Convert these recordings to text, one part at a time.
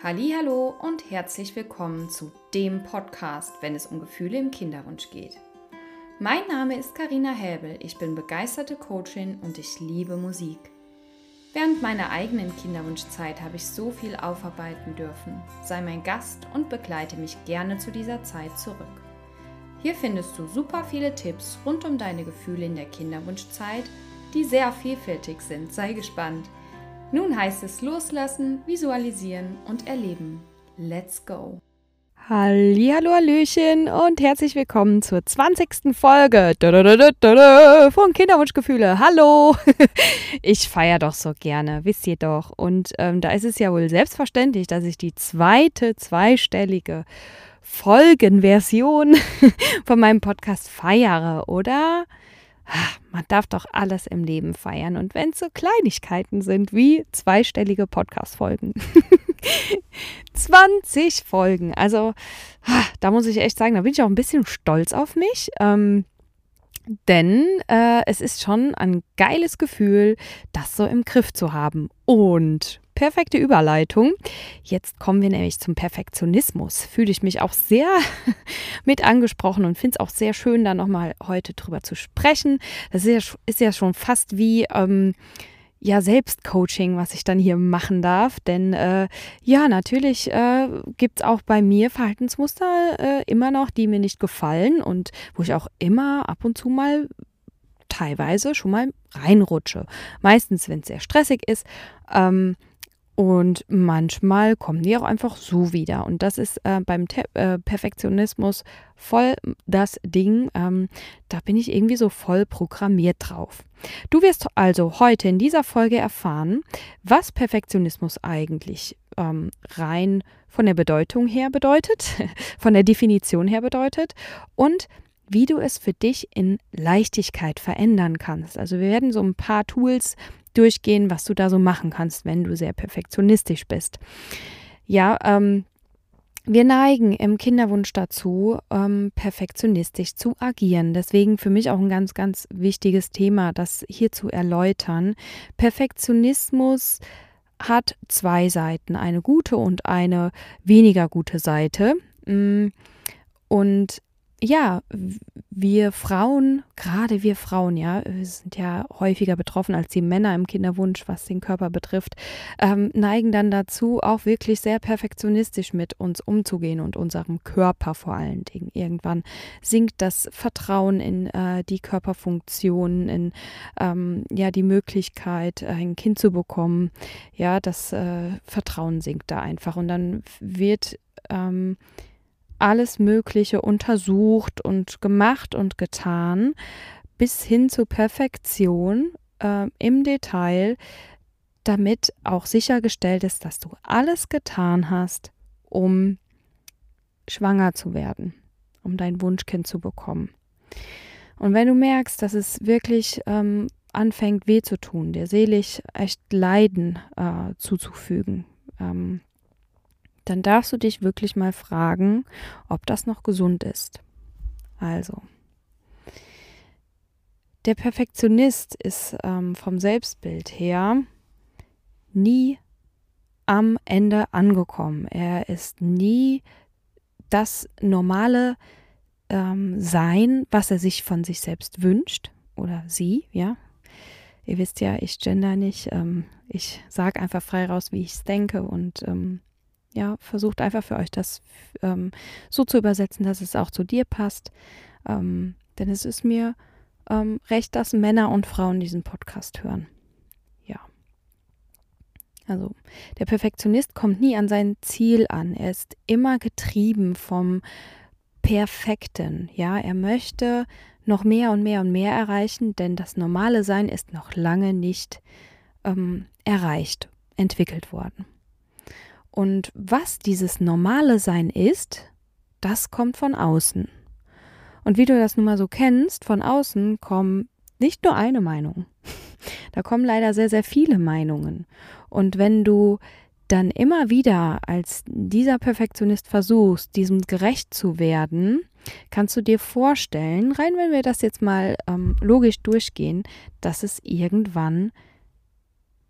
Hallo und herzlich willkommen zu dem Podcast, wenn es um Gefühle im Kinderwunsch geht. Mein Name ist Karina Häbel, ich bin begeisterte Coachin und ich liebe Musik. Während meiner eigenen Kinderwunschzeit habe ich so viel aufarbeiten dürfen. Sei mein Gast und begleite mich gerne zu dieser Zeit zurück. Hier findest du super viele Tipps rund um deine Gefühle in der Kinderwunschzeit, die sehr vielfältig sind. Sei gespannt. Nun heißt es loslassen, visualisieren und erleben. Let's go! Hallo, Hallöchen und herzlich willkommen zur 20. Folge von Kinderwunschgefühle. Hallo! Ich feiere doch so gerne, wisst ihr doch. Und ähm, da ist es ja wohl selbstverständlich, dass ich die zweite zweistellige Folgenversion von meinem Podcast feiere, oder? Man darf doch alles im Leben feiern. Und wenn es so Kleinigkeiten sind wie zweistellige Podcast-Folgen. 20 Folgen. Also, da muss ich echt sagen, da bin ich auch ein bisschen stolz auf mich. Ähm, denn äh, es ist schon ein geiles Gefühl, das so im Griff zu haben. Und perfekte Überleitung. Jetzt kommen wir nämlich zum Perfektionismus. Fühle ich mich auch sehr mit angesprochen und finde es auch sehr schön, da nochmal heute drüber zu sprechen. Das ist ja, ist ja schon fast wie. Ähm, ja, Selbstcoaching, was ich dann hier machen darf. Denn äh, ja, natürlich äh, gibt es auch bei mir Verhaltensmuster äh, immer noch, die mir nicht gefallen und wo ich auch immer ab und zu mal teilweise schon mal reinrutsche. Meistens, wenn es sehr stressig ist. Ähm, und manchmal kommen die auch einfach so wieder. Und das ist äh, beim Te äh, Perfektionismus voll das Ding. Ähm, da bin ich irgendwie so voll programmiert drauf. Du wirst also heute in dieser Folge erfahren, was Perfektionismus eigentlich ähm, rein von der Bedeutung her bedeutet, von der Definition her bedeutet und wie du es für dich in Leichtigkeit verändern kannst. Also wir werden so ein paar Tools durchgehen, was du da so machen kannst, wenn du sehr perfektionistisch bist. Ja, ähm, wir neigen im Kinderwunsch dazu, ähm, perfektionistisch zu agieren. Deswegen für mich auch ein ganz, ganz wichtiges Thema, das hier zu erläutern. Perfektionismus hat zwei Seiten, eine gute und eine weniger gute Seite. Mm, und ja, wir Frauen, gerade wir Frauen, ja, sind ja häufiger betroffen als die Männer im Kinderwunsch, was den Körper betrifft, ähm, neigen dann dazu, auch wirklich sehr perfektionistisch mit uns umzugehen und unserem Körper vor allen Dingen. Irgendwann sinkt das Vertrauen in äh, die Körperfunktionen, in ähm, ja die Möglichkeit, ein Kind zu bekommen. Ja, das äh, Vertrauen sinkt da einfach und dann wird ähm, alles Mögliche untersucht und gemacht und getan, bis hin zur Perfektion äh, im Detail, damit auch sichergestellt ist, dass du alles getan hast, um schwanger zu werden, um dein Wunschkind zu bekommen. Und wenn du merkst, dass es wirklich ähm, anfängt weh zu tun, dir selig echt Leiden äh, zuzufügen, ähm, dann darfst du dich wirklich mal fragen, ob das noch gesund ist. Also, der Perfektionist ist ähm, vom Selbstbild her nie am Ende angekommen. Er ist nie das normale ähm, Sein, was er sich von sich selbst wünscht oder sie, ja. Ihr wisst ja, ich gender nicht. Ähm, ich sage einfach frei raus, wie ich es denke und ähm, ja, versucht einfach für euch das ähm, so zu übersetzen, dass es auch zu dir passt. Ähm, denn es ist mir ähm, recht, dass Männer und Frauen diesen Podcast hören. Ja. Also, der Perfektionist kommt nie an sein Ziel an. Er ist immer getrieben vom Perfekten. Ja, er möchte noch mehr und mehr und mehr erreichen, denn das normale Sein ist noch lange nicht ähm, erreicht, entwickelt worden. Und was dieses normale Sein ist, das kommt von außen. Und wie du das nun mal so kennst, von außen kommen nicht nur eine Meinung. Da kommen leider sehr, sehr viele Meinungen. Und wenn du dann immer wieder als dieser Perfektionist versuchst, diesem gerecht zu werden, kannst du dir vorstellen, rein wenn wir das jetzt mal ähm, logisch durchgehen, dass es irgendwann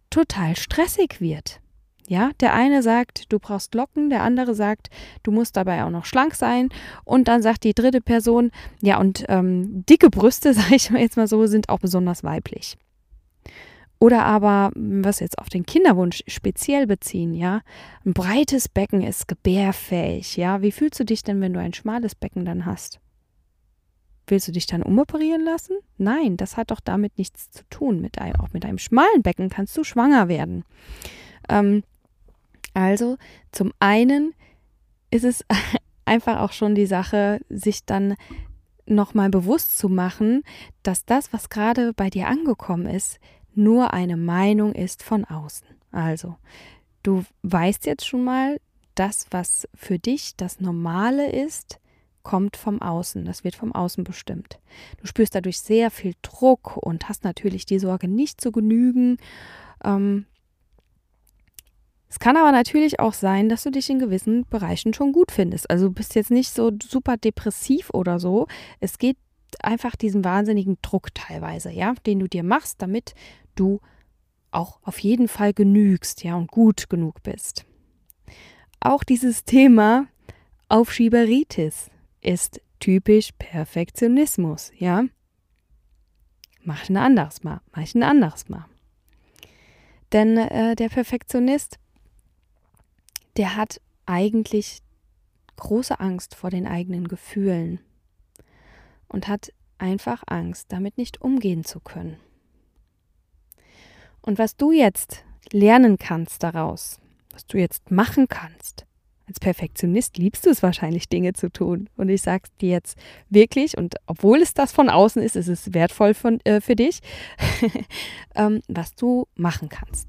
total stressig wird. Ja, der eine sagt, du brauchst Locken, der andere sagt, du musst dabei auch noch schlank sein. Und dann sagt die dritte Person, ja, und ähm, dicke Brüste, sage ich jetzt mal so, sind auch besonders weiblich. Oder aber, was wir jetzt auf den Kinderwunsch speziell beziehen, ja, ein breites Becken ist gebärfähig, ja. Wie fühlst du dich denn, wenn du ein schmales Becken dann hast? Willst du dich dann umoperieren lassen? Nein, das hat doch damit nichts zu tun. Mit einem, auch mit einem schmalen Becken kannst du schwanger werden. Ähm, also, zum einen ist es einfach auch schon die Sache, sich dann nochmal bewusst zu machen, dass das, was gerade bei dir angekommen ist, nur eine Meinung ist von außen. Also, du weißt jetzt schon mal, das, was für dich das Normale ist, kommt vom Außen. Das wird vom Außen bestimmt. Du spürst dadurch sehr viel Druck und hast natürlich die Sorge, nicht zu genügen. Ähm, es kann aber natürlich auch sein, dass du dich in gewissen Bereichen schon gut findest. Also du bist jetzt nicht so super depressiv oder so. Es geht einfach diesen wahnsinnigen Druck teilweise, ja, den du dir machst, damit du auch auf jeden Fall genügst, ja, und gut genug bist. Auch dieses Thema Aufschieberitis ist typisch Perfektionismus, ja. Mach ein anderes Mal, mach ein anderes Mal. Denn äh, der Perfektionist, der hat eigentlich große Angst vor den eigenen Gefühlen und hat einfach Angst, damit nicht umgehen zu können. Und was du jetzt lernen kannst daraus, was du jetzt machen kannst, als Perfektionist liebst du es wahrscheinlich, Dinge zu tun. Und ich sage dir jetzt wirklich, und obwohl es das von außen ist, ist es wertvoll von, äh, für dich, ähm, was du machen kannst.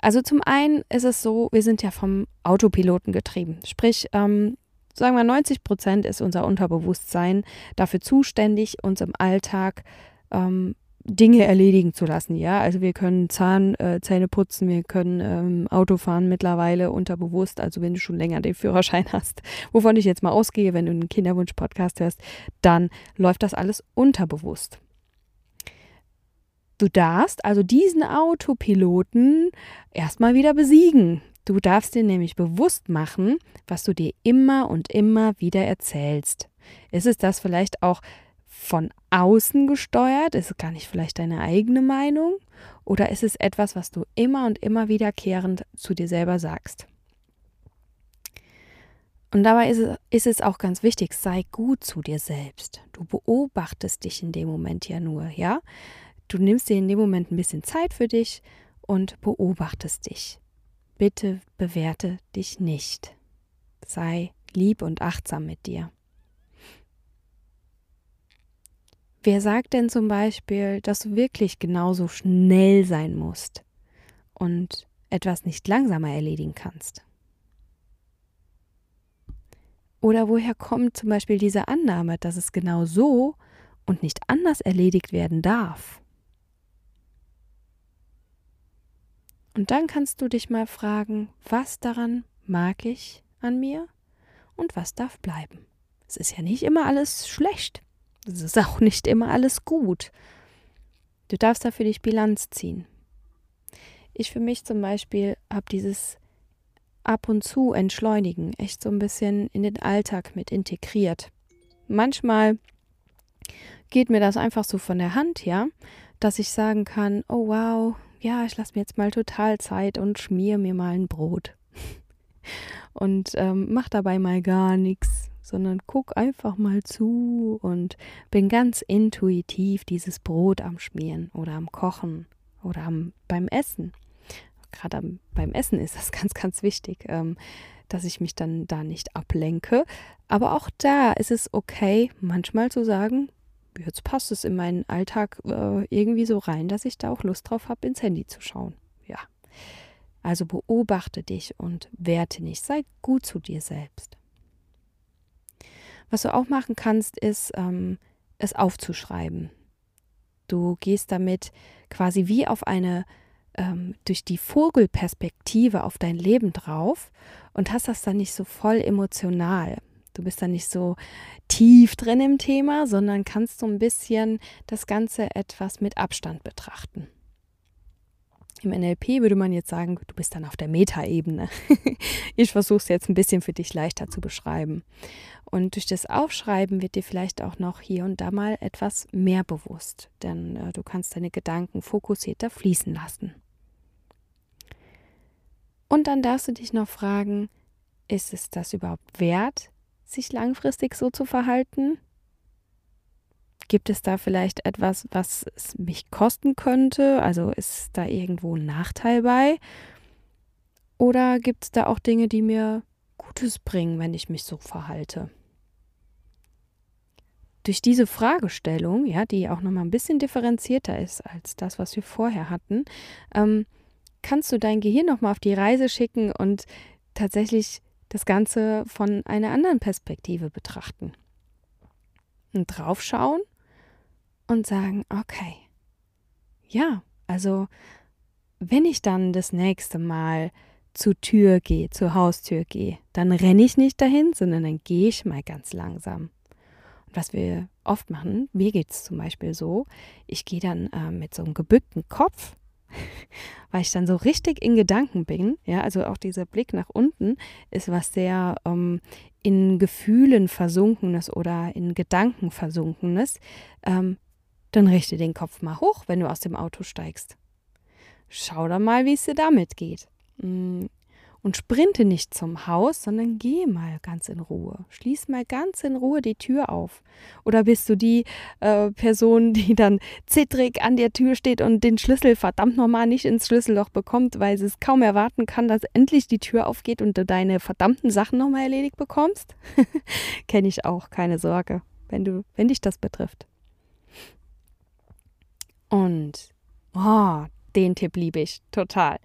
Also zum einen ist es so, wir sind ja vom Autopiloten getrieben. Sprich, ähm, sagen wir 90 Prozent ist unser Unterbewusstsein dafür zuständig, uns im Alltag ähm, Dinge erledigen zu lassen. Ja, also wir können Zahn, äh, putzen, wir können ähm, Auto fahren mittlerweile unterbewusst. Also wenn du schon länger den Führerschein hast, wovon ich jetzt mal ausgehe, wenn du einen Kinderwunsch-Podcast hörst, dann läuft das alles unterbewusst. Du darfst also diesen Autopiloten erstmal wieder besiegen. Du darfst dir nämlich bewusst machen, was du dir immer und immer wieder erzählst. Ist es das vielleicht auch von außen gesteuert? Ist es gar nicht vielleicht deine eigene Meinung? Oder ist es etwas, was du immer und immer wiederkehrend zu dir selber sagst? Und dabei ist es, ist es auch ganz wichtig, sei gut zu dir selbst. Du beobachtest dich in dem Moment ja nur, ja? Du nimmst dir in dem Moment ein bisschen Zeit für dich und beobachtest dich. Bitte bewerte dich nicht. Sei lieb und achtsam mit dir. Wer sagt denn zum Beispiel, dass du wirklich genauso schnell sein musst und etwas nicht langsamer erledigen kannst? Oder woher kommt zum Beispiel diese Annahme, dass es genau so und nicht anders erledigt werden darf? Und dann kannst du dich mal fragen, was daran mag ich an mir und was darf bleiben. Es ist ja nicht immer alles schlecht. Es ist auch nicht immer alles gut. Du darfst da für dich Bilanz ziehen. Ich für mich zum Beispiel habe dieses ab und zu entschleunigen echt so ein bisschen in den Alltag mit integriert. Manchmal geht mir das einfach so von der Hand, ja, dass ich sagen kann, oh wow, ja, ich lasse mir jetzt mal total Zeit und schmier mir mal ein Brot. und ähm, mach dabei mal gar nichts sondern guck einfach mal zu und bin ganz intuitiv dieses Brot am Schmieren oder am Kochen oder am, beim Essen. Gerade beim Essen ist das ganz, ganz wichtig, ähm, dass ich mich dann da nicht ablenke. Aber auch da ist es okay, manchmal zu sagen, jetzt passt es in meinen Alltag äh, irgendwie so rein, dass ich da auch Lust drauf habe, ins Handy zu schauen. Ja. Also beobachte dich und werte nicht. Sei gut zu dir selbst. Was du auch machen kannst, ist ähm, es aufzuschreiben. Du gehst damit quasi wie auf eine, ähm, durch die Vogelperspektive auf dein Leben drauf und hast das dann nicht so voll emotional. Du bist dann nicht so tief drin im Thema, sondern kannst so ein bisschen das Ganze etwas mit Abstand betrachten. Im NLP würde man jetzt sagen, du bist dann auf der Metaebene. ich versuche es jetzt ein bisschen für dich leichter zu beschreiben. Und durch das Aufschreiben wird dir vielleicht auch noch hier und da mal etwas mehr bewusst, denn äh, du kannst deine Gedanken fokussierter fließen lassen. Und dann darfst du dich noch fragen, ist es das überhaupt wert, sich langfristig so zu verhalten? Gibt es da vielleicht etwas, was es mich kosten könnte? Also ist da irgendwo ein Nachteil bei? Oder gibt es da auch Dinge, die mir Gutes bringen, wenn ich mich so verhalte? Durch diese Fragestellung, ja, die auch nochmal ein bisschen differenzierter ist als das, was wir vorher hatten, ähm, kannst du dein Gehirn nochmal auf die Reise schicken und tatsächlich das Ganze von einer anderen Perspektive betrachten. Und draufschauen und sagen, okay, ja, also wenn ich dann das nächste Mal zur Tür gehe, zur Haustür gehe, dann renne ich nicht dahin, sondern dann gehe ich mal ganz langsam. Und was wir oft machen, mir geht es zum Beispiel so, ich gehe dann äh, mit so einem gebückten Kopf, weil ich dann so richtig in Gedanken bin. Ja, also auch dieser Blick nach unten ist was sehr ähm, in Gefühlen versunkenes oder in Gedanken versunkenes. Ähm, dann richte den Kopf mal hoch, wenn du aus dem Auto steigst. Schau da mal, wie es dir damit geht. Mm, und sprinte nicht zum Haus, sondern geh mal ganz in Ruhe. Schließ mal ganz in Ruhe die Tür auf. Oder bist du die äh, Person, die dann zittrig an der Tür steht und den Schlüssel verdammt nochmal nicht ins Schlüsselloch bekommt, weil sie es kaum erwarten kann, dass endlich die Tür aufgeht und du deine verdammten Sachen nochmal erledigt bekommst? Kenne ich auch, keine Sorge, wenn du, wenn dich das betrifft. Und oh, den Tipp liebe ich total.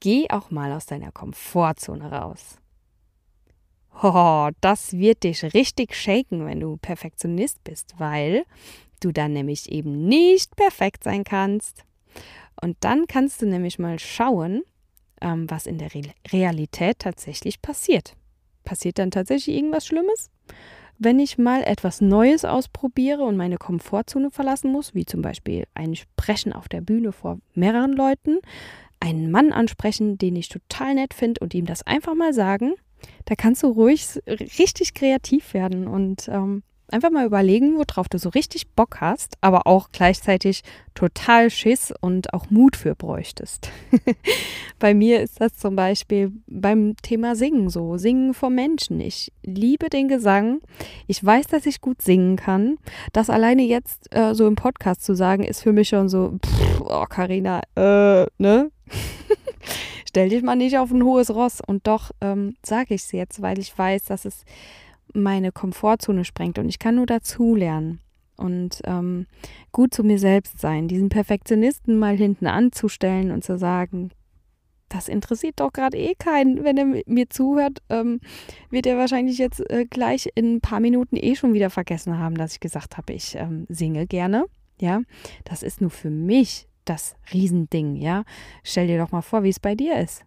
Geh auch mal aus deiner Komfortzone raus. Oh, das wird dich richtig shaken, wenn du Perfektionist bist, weil du dann nämlich eben nicht perfekt sein kannst. Und dann kannst du nämlich mal schauen, ähm, was in der Re Realität tatsächlich passiert. Passiert dann tatsächlich irgendwas Schlimmes? Wenn ich mal etwas Neues ausprobiere und meine Komfortzone verlassen muss, wie zum Beispiel ein Sprechen auf der Bühne vor mehreren Leuten, einen Mann ansprechen, den ich total nett finde und ihm das einfach mal sagen, da kannst du ruhig richtig kreativ werden und ähm, einfach mal überlegen, worauf du so richtig Bock hast, aber auch gleichzeitig total Schiss und auch Mut für bräuchtest. Bei mir ist das zum Beispiel beim Thema Singen so. Singen vor Menschen. Ich liebe den Gesang. Ich weiß, dass ich gut singen kann. Das alleine jetzt äh, so im Podcast zu sagen, ist für mich schon so, pff, oh, Carina, äh, ne? Stell dich mal nicht auf ein hohes Ross. Und doch ähm, sage ich es jetzt, weil ich weiß, dass es meine Komfortzone sprengt und ich kann nur dazulernen und ähm, gut zu mir selbst sein, diesen Perfektionisten mal hinten anzustellen und zu sagen, das interessiert doch gerade eh keinen. Wenn er mir zuhört, ähm, wird er wahrscheinlich jetzt äh, gleich in ein paar Minuten eh schon wieder vergessen haben, dass ich gesagt habe, ich ähm, singe gerne. Ja, das ist nur für mich das Riesending. Ja, stell dir doch mal vor, wie es bei dir ist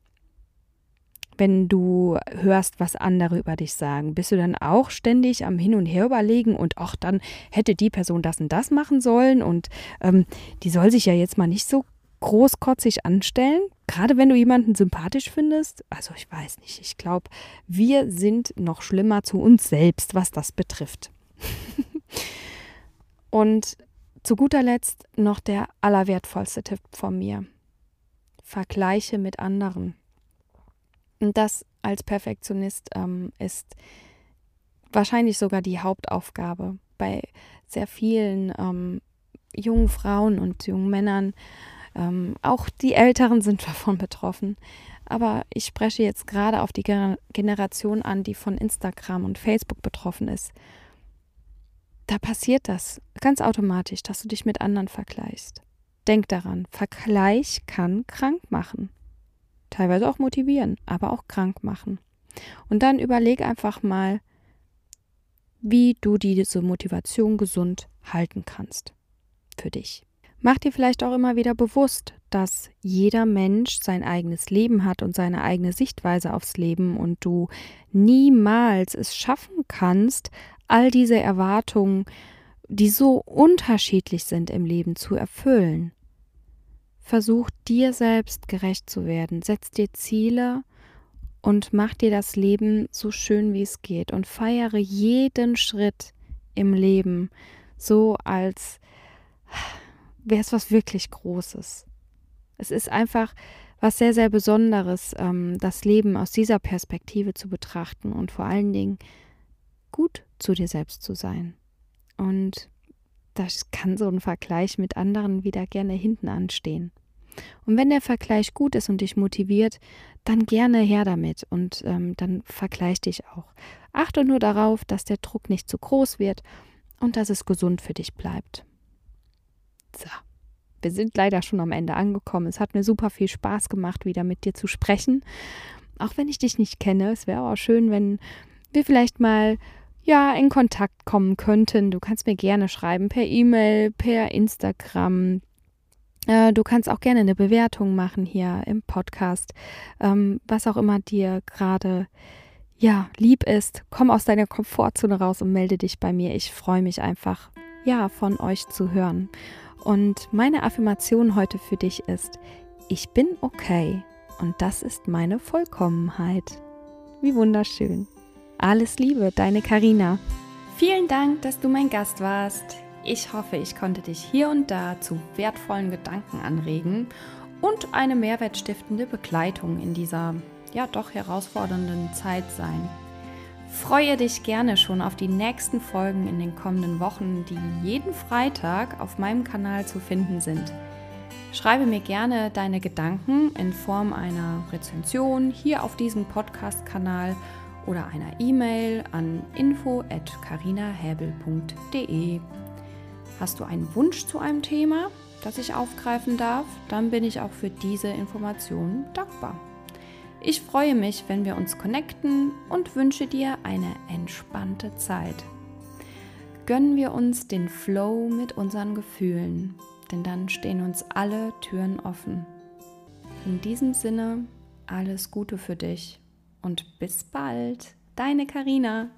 wenn du hörst, was andere über dich sagen? Bist du dann auch ständig am Hin und Her überlegen und auch dann hätte die Person das und das machen sollen und ähm, die soll sich ja jetzt mal nicht so großkotzig anstellen? Gerade wenn du jemanden sympathisch findest? Also ich weiß nicht, ich glaube, wir sind noch schlimmer zu uns selbst, was das betrifft. und zu guter Letzt noch der allerwertvollste Tipp von mir. Vergleiche mit anderen. Und das als Perfektionist ähm, ist wahrscheinlich sogar die Hauptaufgabe bei sehr vielen ähm, jungen Frauen und jungen Männern. Ähm, auch die Älteren sind davon betroffen. Aber ich spreche jetzt gerade auf die Generation an, die von Instagram und Facebook betroffen ist. Da passiert das ganz automatisch, dass du dich mit anderen vergleichst. Denk daran, Vergleich kann krank machen teilweise auch motivieren, aber auch krank machen. Und dann überleg einfach mal, wie du diese Motivation gesund halten kannst für dich. Mach dir vielleicht auch immer wieder bewusst, dass jeder Mensch sein eigenes Leben hat und seine eigene Sichtweise aufs Leben und du niemals es schaffen kannst, all diese Erwartungen, die so unterschiedlich sind im Leben, zu erfüllen. Versuch dir selbst gerecht zu werden. Setz dir Ziele und mach dir das Leben so schön wie es geht und feiere jeden Schritt im Leben so, als wäre es was wirklich Großes. Es ist einfach was sehr, sehr Besonderes, ähm, das Leben aus dieser Perspektive zu betrachten und vor allen Dingen gut zu dir selbst zu sein. Und das kann so ein Vergleich mit anderen wieder gerne hinten anstehen. Und wenn der Vergleich gut ist und dich motiviert, dann gerne her damit und ähm, dann vergleich dich auch. Achte nur darauf, dass der Druck nicht zu groß wird und dass es gesund für dich bleibt. So, wir sind leider schon am Ende angekommen. Es hat mir super viel Spaß gemacht, wieder mit dir zu sprechen. Auch wenn ich dich nicht kenne, es wäre auch schön, wenn wir vielleicht mal ja in Kontakt kommen könnten. Du kannst mir gerne schreiben per E-Mail, per Instagram. Äh, du kannst auch gerne eine Bewertung machen hier im Podcast, ähm, was auch immer dir gerade ja lieb ist. Komm aus deiner Komfortzone raus und melde dich bei mir. Ich freue mich einfach, ja, von euch zu hören. Und meine Affirmation heute für dich ist: Ich bin okay und das ist meine Vollkommenheit. Wie wunderschön. Alles Liebe, deine Karina. Vielen Dank, dass du mein Gast warst. Ich hoffe, ich konnte dich hier und da zu wertvollen Gedanken anregen und eine mehrwertstiftende Begleitung in dieser ja doch herausfordernden Zeit sein. Freue dich gerne schon auf die nächsten Folgen in den kommenden Wochen, die jeden Freitag auf meinem Kanal zu finden sind. Schreibe mir gerne deine Gedanken in Form einer Rezension hier auf diesem Podcast-Kanal oder einer E-Mail an info@carinahäbel.de. Hast du einen Wunsch zu einem Thema, das ich aufgreifen darf, dann bin ich auch für diese Informationen dankbar. Ich freue mich, wenn wir uns connecten und wünsche dir eine entspannte Zeit. Gönnen wir uns den Flow mit unseren Gefühlen, denn dann stehen uns alle Türen offen. In diesem Sinne, alles Gute für dich und bis bald, deine Karina.